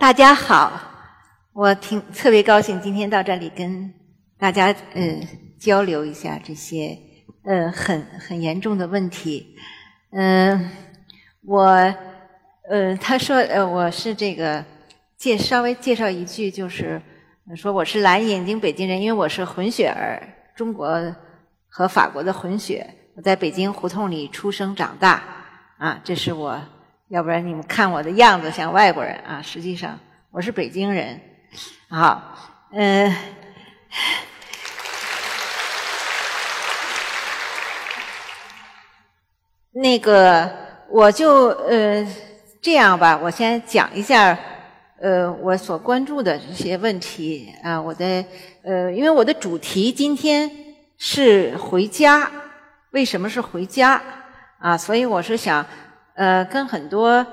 大家好，我挺特别高兴今天到这里跟大家呃交流一下这些呃很很严重的问题。嗯，我呃他说呃我是这个介稍微介绍一句，就是说我是蓝眼睛北京人，因为我是混血儿，中国和法国的混血，我在北京胡同里出生长大啊，这是我。要不然你们看我的样子像外国人啊，实际上我是北京人。好，嗯，那个我就呃这样吧，我先讲一下呃我所关注的这些问题啊，我的呃因为我的主题今天是回家，为什么是回家啊？所以我是想。呃，跟很多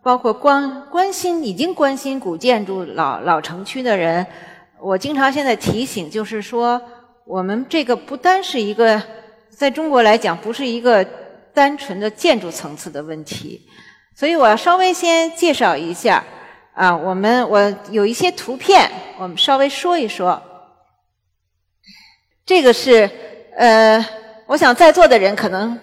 包括关关心已经关心古建筑老老城区的人，我经常现在提醒，就是说，我们这个不单是一个在中国来讲，不是一个单纯的建筑层次的问题。所以我要稍微先介绍一下啊，我们我有一些图片，我们稍微说一说。这个是呃，我想在座的人可能。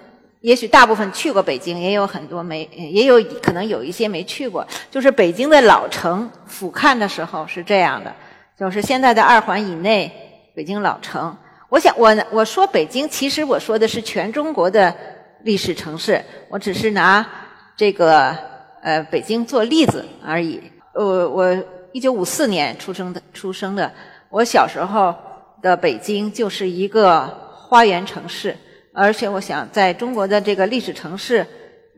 也许大部分去过北京，也有很多没，也有可能有一些没去过。就是北京的老城俯瞰的时候是这样的，就是现在的二环以内，北京老城。我想，我我说北京，其实我说的是全中国的历史城市，我只是拿这个呃北京做例子而已。呃，我一九五四年出生的，出生的，我小时候的北京就是一个花园城市。而且我想，在中国的这个历史城市，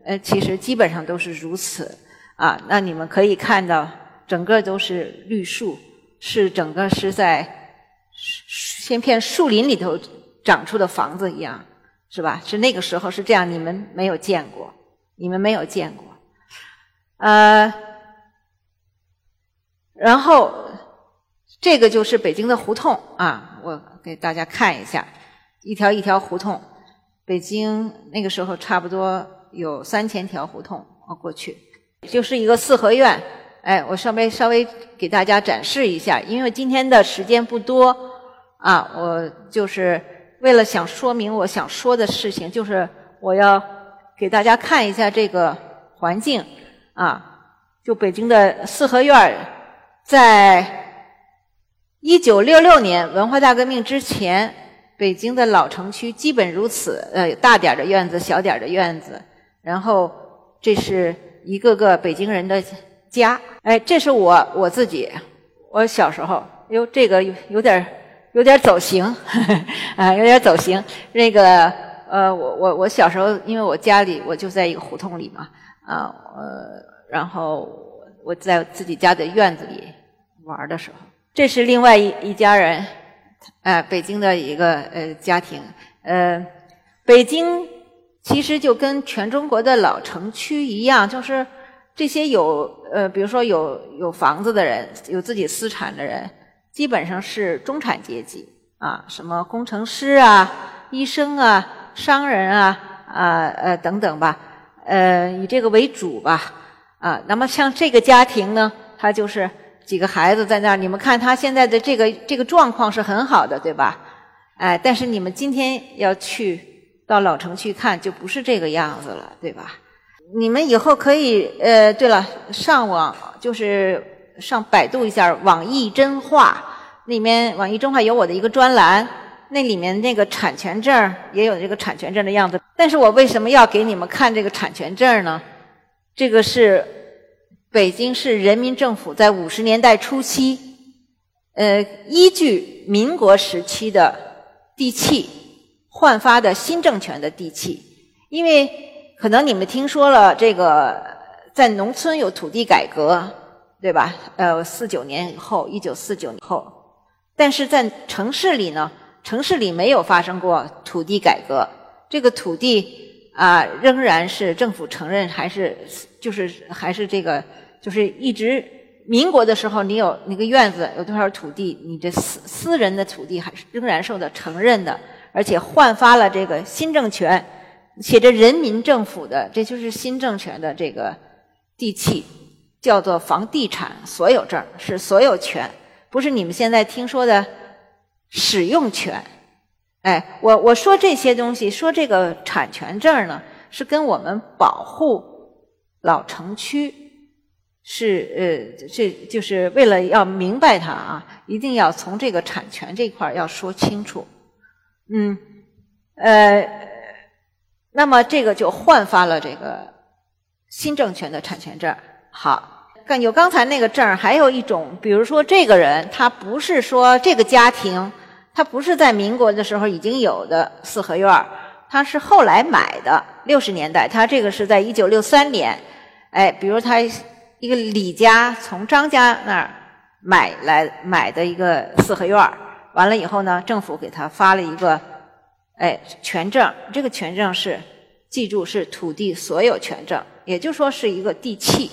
呃，其实基本上都是如此啊。那你们可以看到，整个都是绿树，是整个是在千片树林里头长出的房子一样，是吧？是那个时候是这样，你们没有见过，你们没有见过。呃，然后这个就是北京的胡同啊，我给大家看一下，一条一条胡同。北京那个时候差不多有三千条胡同啊，过去就是一个四合院。哎，我稍微稍微给大家展示一下，因为今天的时间不多啊，我就是为了想说明我想说的事情，就是我要给大家看一下这个环境啊。就北京的四合院，在一九六六年文化大革命之前。北京的老城区基本如此，呃，大点的院子，小点的院子，然后这是一个个北京人的家。哎，这是我我自己，我小时候，哟，这个有有点有点走形，啊，有点走形。那个，呃，我我我小时候，因为我家里我就在一个胡同里嘛，啊，呃，然后我在自己家的院子里玩的时候，这是另外一一家人。哎，北京的一个呃家庭，呃，北京其实就跟全中国的老城区一样，就是这些有呃，比如说有有房子的人，有自己私产的人，基本上是中产阶级啊，什么工程师啊、医生啊、商人啊啊呃等等吧，呃，以这个为主吧啊。那么像这个家庭呢，他就是。几个孩子在那儿，你们看他现在的这个这个状况是很好的，对吧？哎，但是你们今天要去到老城去看，就不是这个样子了，对吧？你们以后可以，呃，对了，上网就是上百度一下网易真话，里面网易真话有我的一个专栏，那里面那个产权证也有这个产权证的样子。但是我为什么要给你们看这个产权证呢？这个是。北京市人民政府在五十年代初期，呃，依据民国时期的地契换发的新政权的地契，因为可能你们听说了这个，在农村有土地改革，对吧？呃，四九年以后，一九四九年后，但是在城市里呢，城市里没有发生过土地改革，这个土地啊，仍然是政府承认，还是就是还是这个。就是一直民国的时候，你有那个院子有多少土地，你这私私人的土地还是仍然受到承认的，而且换发了这个新政权，写着人民政府的，这就是新政权的这个地契。叫做房地产所有证，是所有权，不是你们现在听说的使用权。哎，我我说这些东西，说这个产权证呢，是跟我们保护老城区是呃，这就是为了要明白它啊，一定要从这个产权这块要说清楚。嗯，呃，那么这个就焕发了这个新政权的产权证。好，看有刚才那个证还有一种，比如说这个人他不是说这个家庭。他不是在民国的时候已经有的四合院儿，它是后来买的。六十年代，他这个是在一九六三年，哎，比如他一个李家从张家那儿买来买的一个四合院儿，完了以后呢，政府给他发了一个哎权证，这个权证是记住是土地所有权证，也就说是一个地契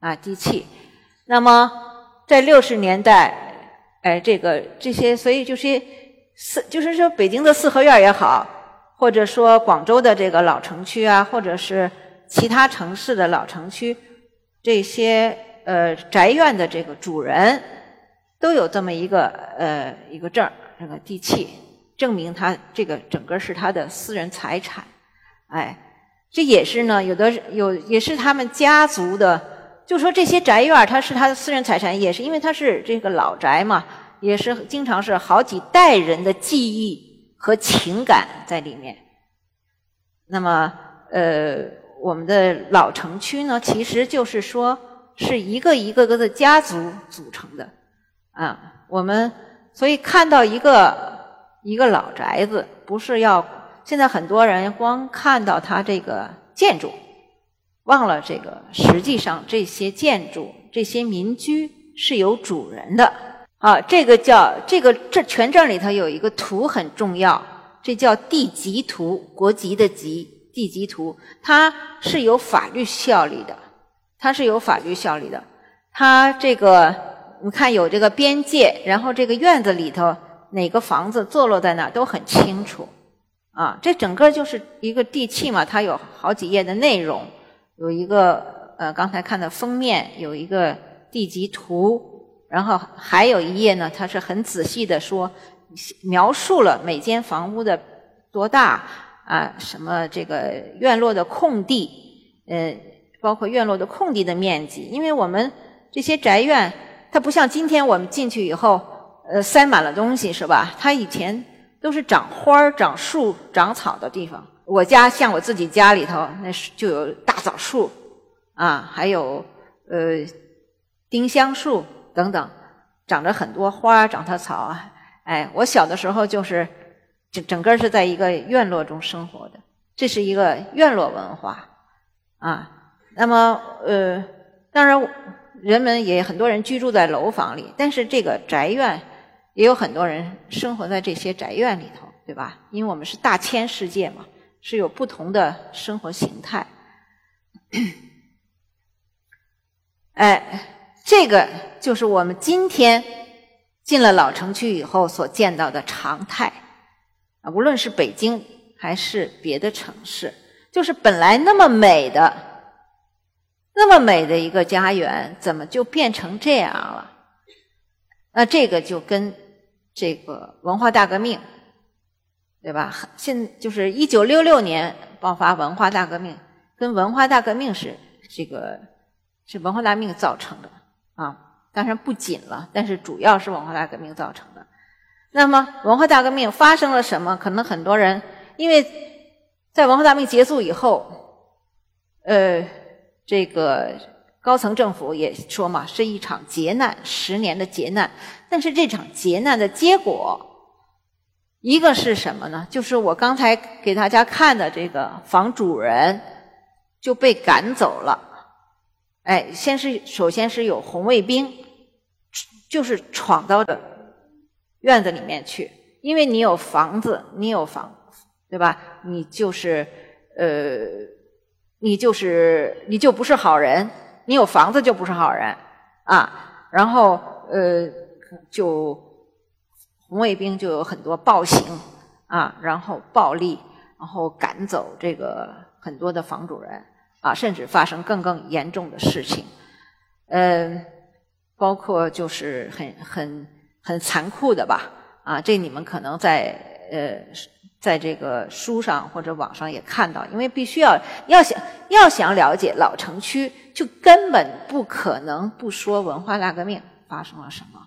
啊地契。那么在六十年代。哎，这个这些，所以就是四，就是说北京的四合院也好，或者说广州的这个老城区啊，或者是其他城市的老城区，这些呃宅院的这个主人，都有这么一个呃一个证这个地契，证明他这个整个是他的私人财产。哎，这也是呢，有的有也是他们家族的。就说这些宅院它是他的私人财产，也是因为它是这个老宅嘛，也是经常是好几代人的记忆和情感在里面。那么，呃，我们的老城区呢，其实就是说是一个一个个的家族组成的啊。我们所以看到一个一个老宅子，不是要现在很多人光看到它这个建筑。忘了这个，实际上这些建筑、这些民居是有主人的啊。这个叫这个这全镇里头有一个图很重要，这叫地籍图，国籍的籍，地籍图，它是有法律效力的，它是有法律效力的。它这个你看有这个边界，然后这个院子里头哪个房子坐落在哪都很清楚啊。这整个就是一个地契嘛，它有好几页的内容。有一个呃，刚才看的封面有一个地级图，然后还有一页呢，它是很仔细的说描述了每间房屋的多大啊，什么这个院落的空地，呃，包括院落的空地的面积。因为我们这些宅院，它不像今天我们进去以后，呃，塞满了东西是吧？它以前都是长花儿、长树、长草的地方。我家像我自己家里头，那是就有大枣树，啊，还有呃丁香树等等，长着很多花，长着草啊。哎，我小的时候就是整整个是在一个院落中生活的，这是一个院落文化啊。那么呃，当然人们也很多人居住在楼房里，但是这个宅院也有很多人生活在这些宅院里头，对吧？因为我们是大千世界嘛。是有不同的生活形态，哎，这个就是我们今天进了老城区以后所见到的常态啊，无论是北京还是别的城市，就是本来那么美的、那么美的一个家园，怎么就变成这样了？那这个就跟这个文化大革命。对吧？现就是一九六六年爆发文化大革命，跟文化大革命是这个是文化大革命造成的啊。当然不仅了，但是主要是文化大革命造成的。那么文化大革命发生了什么？可能很多人因为在文化大革命结束以后，呃，这个高层政府也说嘛，是一场劫难，十年的劫难。但是这场劫难的结果。一个是什么呢？就是我刚才给大家看的这个房主人就被赶走了。哎，先是首先是有红卫兵，就是闯到的院子里面去，因为你有房子，你有房，对吧？你就是呃，你就是你就不是好人，你有房子就不是好人啊。然后呃，就。红卫兵就有很多暴行啊，然后暴力，然后赶走这个很多的房主人啊，甚至发生更更严重的事情。嗯，包括就是很很很残酷的吧，啊，这你们可能在呃在这个书上或者网上也看到，因为必须要要想要想了解老城区，就根本不可能不说文化大革命发生了什么，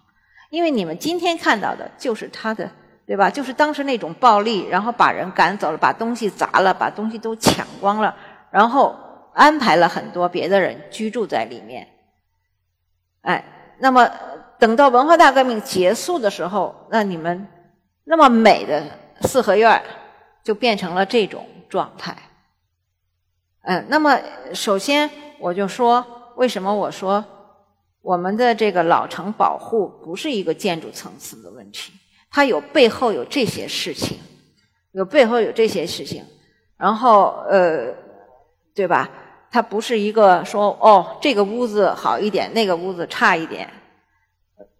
因为你们今天看到的就是它的。对吧？就是当时那种暴力，然后把人赶走了，把东西砸了，把东西都抢光了，然后安排了很多别的人居住在里面。哎，那么等到文化大革命结束的时候，那你们那么美的四合院就变成了这种状态。嗯，那么首先我就说，为什么我说我们的这个老城保护不是一个建筑层次的问题？它有背后有这些事情，有背后有这些事情，然后呃，对吧？它不是一个说哦，这个屋子好一点，那个屋子差一点，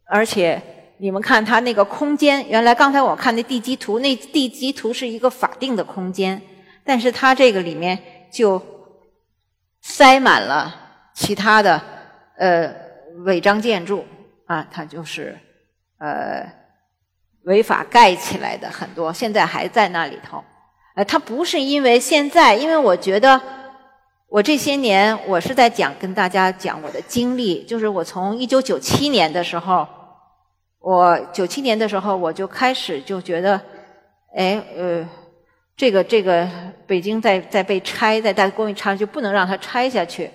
而且你们看它那个空间，原来刚才我看那地基图，那地基图是一个法定的空间，但是它这个里面就塞满了其他的呃违章建筑啊，它就是呃。违法盖起来的很多，现在还在那里头。呃，它不是因为现在，因为我觉得我这些年我是在讲跟大家讲我的经历，就是我从一九九七年的时候，我九七年的时候我就开始就觉得，哎，呃，这个这个北京在在被拆，在大工业拆就不能让它拆下去。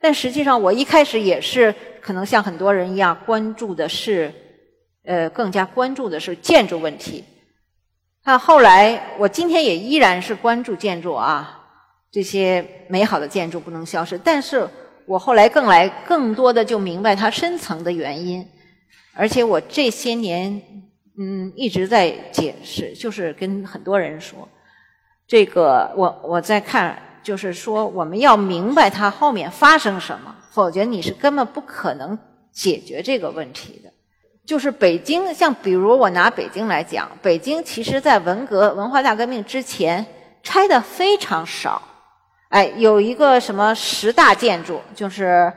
但实际上我一开始也是可能像很多人一样关注的是。呃，更加关注的是建筑问题。那后来，我今天也依然是关注建筑啊，这些美好的建筑不能消失。但是我后来更来更多的就明白它深层的原因，而且我这些年嗯一直在解释，就是跟很多人说，这个我我在看，就是说我们要明白它后面发生什么，否则你是根本不可能解决这个问题的。就是北京，像比如我拿北京来讲，北京其实在文革、文化大革命之前拆的非常少。哎，有一个什么十大建筑，就是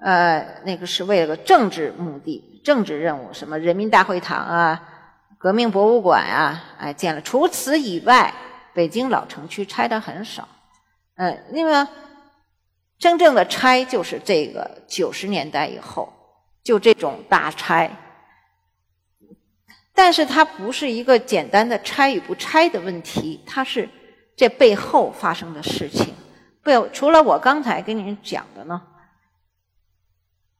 呃那个是为了个政治目的、政治任务，什么人民大会堂啊、革命博物馆啊，哎建了。除此以外，北京老城区拆的很少。嗯，那么真正的拆就是这个九十年代以后，就这种大拆。但是它不是一个简单的拆与不拆的问题，它是这背后发生的事情。不，除了我刚才跟您讲的呢，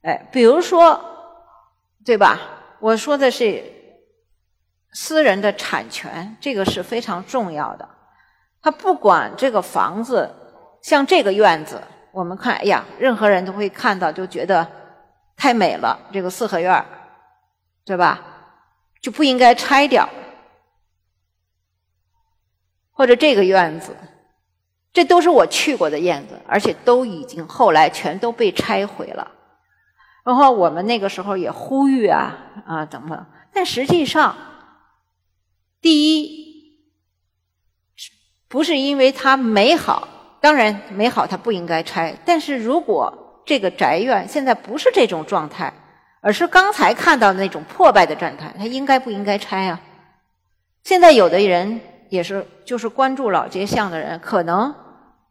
哎，比如说，对吧？我说的是私人的产权，这个是非常重要的。他不管这个房子，像这个院子，我们看，哎呀，任何人都会看到，就觉得太美了，这个四合院对吧？就不应该拆掉，或者这个院子，这都是我去过的院子，而且都已经后来全都被拆毁了。然后我们那个时候也呼吁啊啊等等，但实际上，第一，不是因为它美好，当然美好它不应该拆，但是如果这个宅院现在不是这种状态。而是刚才看到的那种破败的状态，它应该不应该拆啊？现在有的人也是，就是关注老街巷的人，可能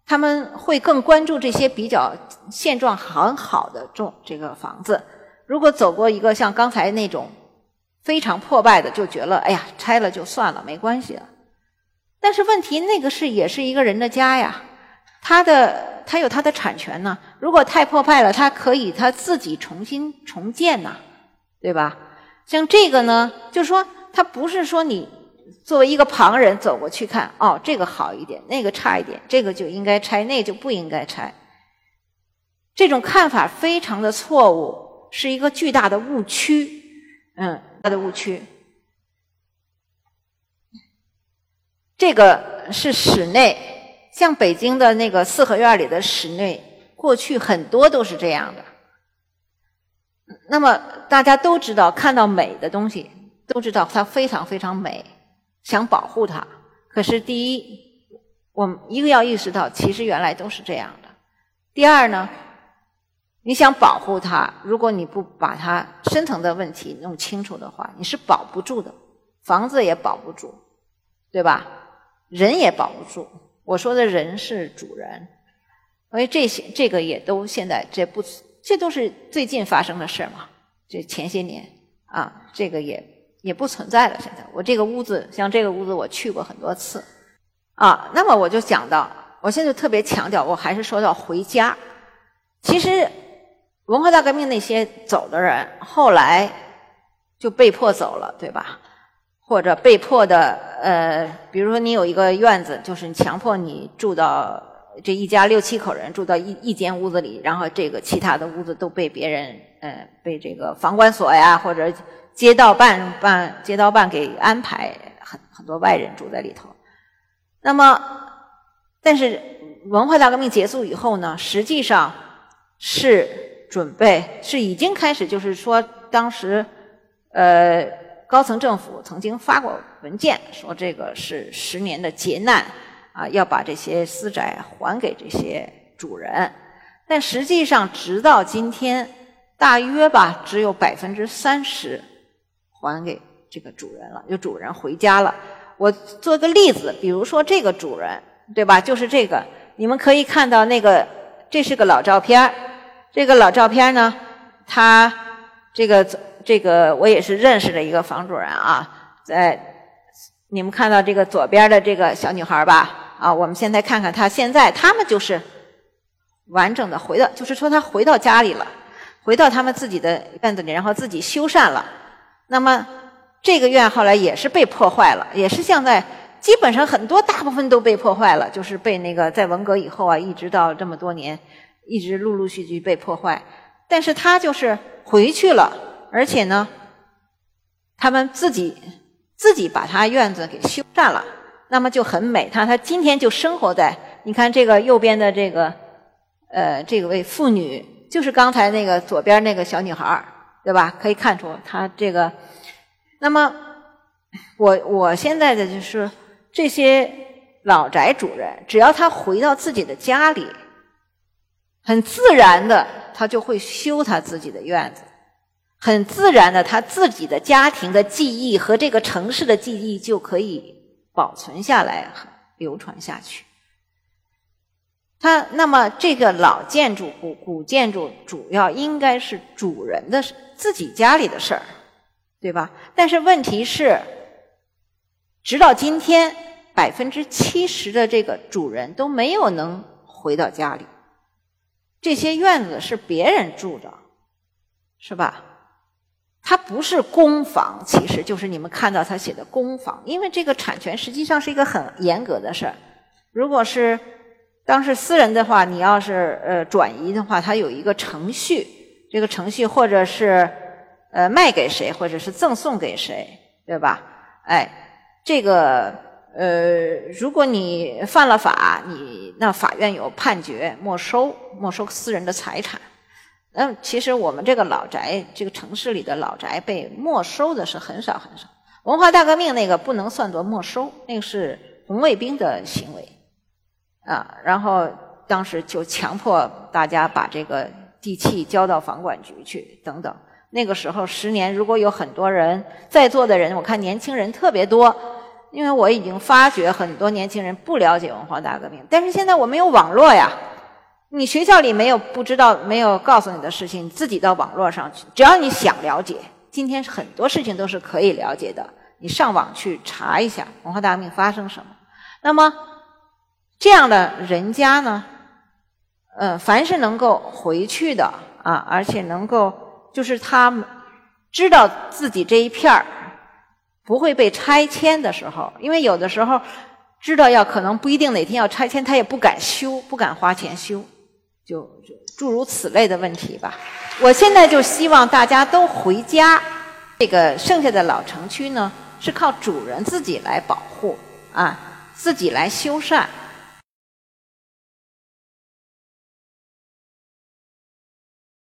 他们会更关注这些比较现状很好的这种这个房子。如果走过一个像刚才那种非常破败的，就觉得哎呀，拆了就算了，没关系了。但是问题，那个是也是一个人的家呀，他的。他有他的产权呢，如果太破败了，他可以他自己重新重建呐，对吧？像这个呢，就是说，他不是说你作为一个旁人走过去看，哦，这个好一点，那个差一点，这个就应该拆，那个就不应该拆。这种看法非常的错误，是一个巨大的误区，嗯，大的误区。这个是室内。像北京的那个四合院里的室内，过去很多都是这样的。那么大家都知道，看到美的东西，都知道它非常非常美，想保护它。可是第一，我们一个要意识到，其实原来都是这样的。第二呢，你想保护它，如果你不把它深层的问题弄清楚的话，你是保不住的，房子也保不住，对吧？人也保不住。我说的人是主人，所以这些这个也都现在这不这都是最近发生的事嘛？这前些年啊，这个也也不存在了。现在我这个屋子，像这个屋子，我去过很多次啊。那么我就讲到，我现在特别强调，我还是说到回家。其实。文化大革命那些走的人，后来就被迫走了，对吧？或者被迫的，呃，比如说你有一个院子，就是强迫你住到这一家六七口人住到一一间屋子里，然后这个其他的屋子都被别人，呃，被这个房管所呀或者街道办办街道办给安排，很很多外人住在里头。那么，但是文化大革命结束以后呢，实际上是。准备是已经开始，就是说，当时呃高层政府曾经发过文件，说这个是十年的劫难啊，要把这些私宅还给这些主人。但实际上，直到今天，大约吧，只有百分之三十还给这个主人了，有主人回家了。我做个例子，比如说这个主人，对吧？就是这个，你们可以看到那个，这是个老照片。这个老照片呢，他这个这个我也是认识的一个房主人啊，在你们看到这个左边的这个小女孩吧？啊，我们现在看看她现在，他们就是完整的回到，就是说她回到家里了，回到他们自己的院子里，然后自己修缮了。那么这个院后来也是被破坏了，也是现在基本上很多大部分都被破坏了，就是被那个在文革以后啊，一直到这么多年。一直陆陆续续被破坏，但是他就是回去了，而且呢，他们自己自己把他院子给修缮了，那么就很美。他他今天就生活在，你看这个右边的这个，呃，这个位妇女，就是刚才那个左边那个小女孩对吧？可以看出他这个。那么，我我现在的就是这些老宅主人，只要他回到自己的家里。很自然的，他就会修他自己的院子。很自然的，他自己的家庭的记忆和这个城市的记忆就可以保存下来、流传下去。他那么这个老建筑、古古建筑，主要应该是主人的自己家里的事儿，对吧？但是问题是，直到今天，百分之七十的这个主人都没有能回到家里。这些院子是别人住的，是吧？它不是公房，其实就是你们看到他写的公房，因为这个产权实际上是一个很严格的事儿。如果是当时私人的话，你要是呃转移的话，它有一个程序，这个程序或者是呃卖给谁，或者是赠送给谁，对吧？哎，这个。呃，如果你犯了法，你那法院有判决没收没收私人的财产。那其实我们这个老宅，这个城市里的老宅被没收的是很少很少。文化大革命那个不能算作没收，那个是红卫兵的行为啊。然后当时就强迫大家把这个地契交到房管局去等等。那个时候十年，如果有很多人在座的人，我看年轻人特别多。因为我已经发觉很多年轻人不了解文化大革命，但是现在我们有网络呀，你学校里没有不知道、没有告诉你的事情，你自己到网络上去，只要你想了解，今天很多事情都是可以了解的。你上网去查一下文化大革命发生什么。那么这样的人家呢，呃，凡是能够回去的啊，而且能够就是他们知道自己这一片儿。不会被拆迁的时候，因为有的时候知道要可能不一定哪天要拆迁，他也不敢修，不敢花钱修，就就诸如此类的问题吧。我现在就希望大家都回家，这个剩下的老城区呢是靠主人自己来保护啊，自己来修缮。